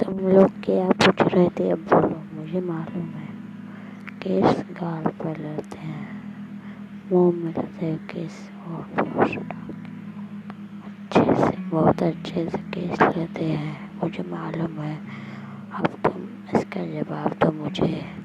तुम लोग क्या पूछ रहे थे? अब बोलो। मुझे मालूम है। केस गाल पर लेते हैं? मुँह में लड़ते हैं किस और अच्छे से, बहुत अच्छे से केस लेते हैं। मुझे मालूम है। अब तुम, इसका जवाब तो मुझे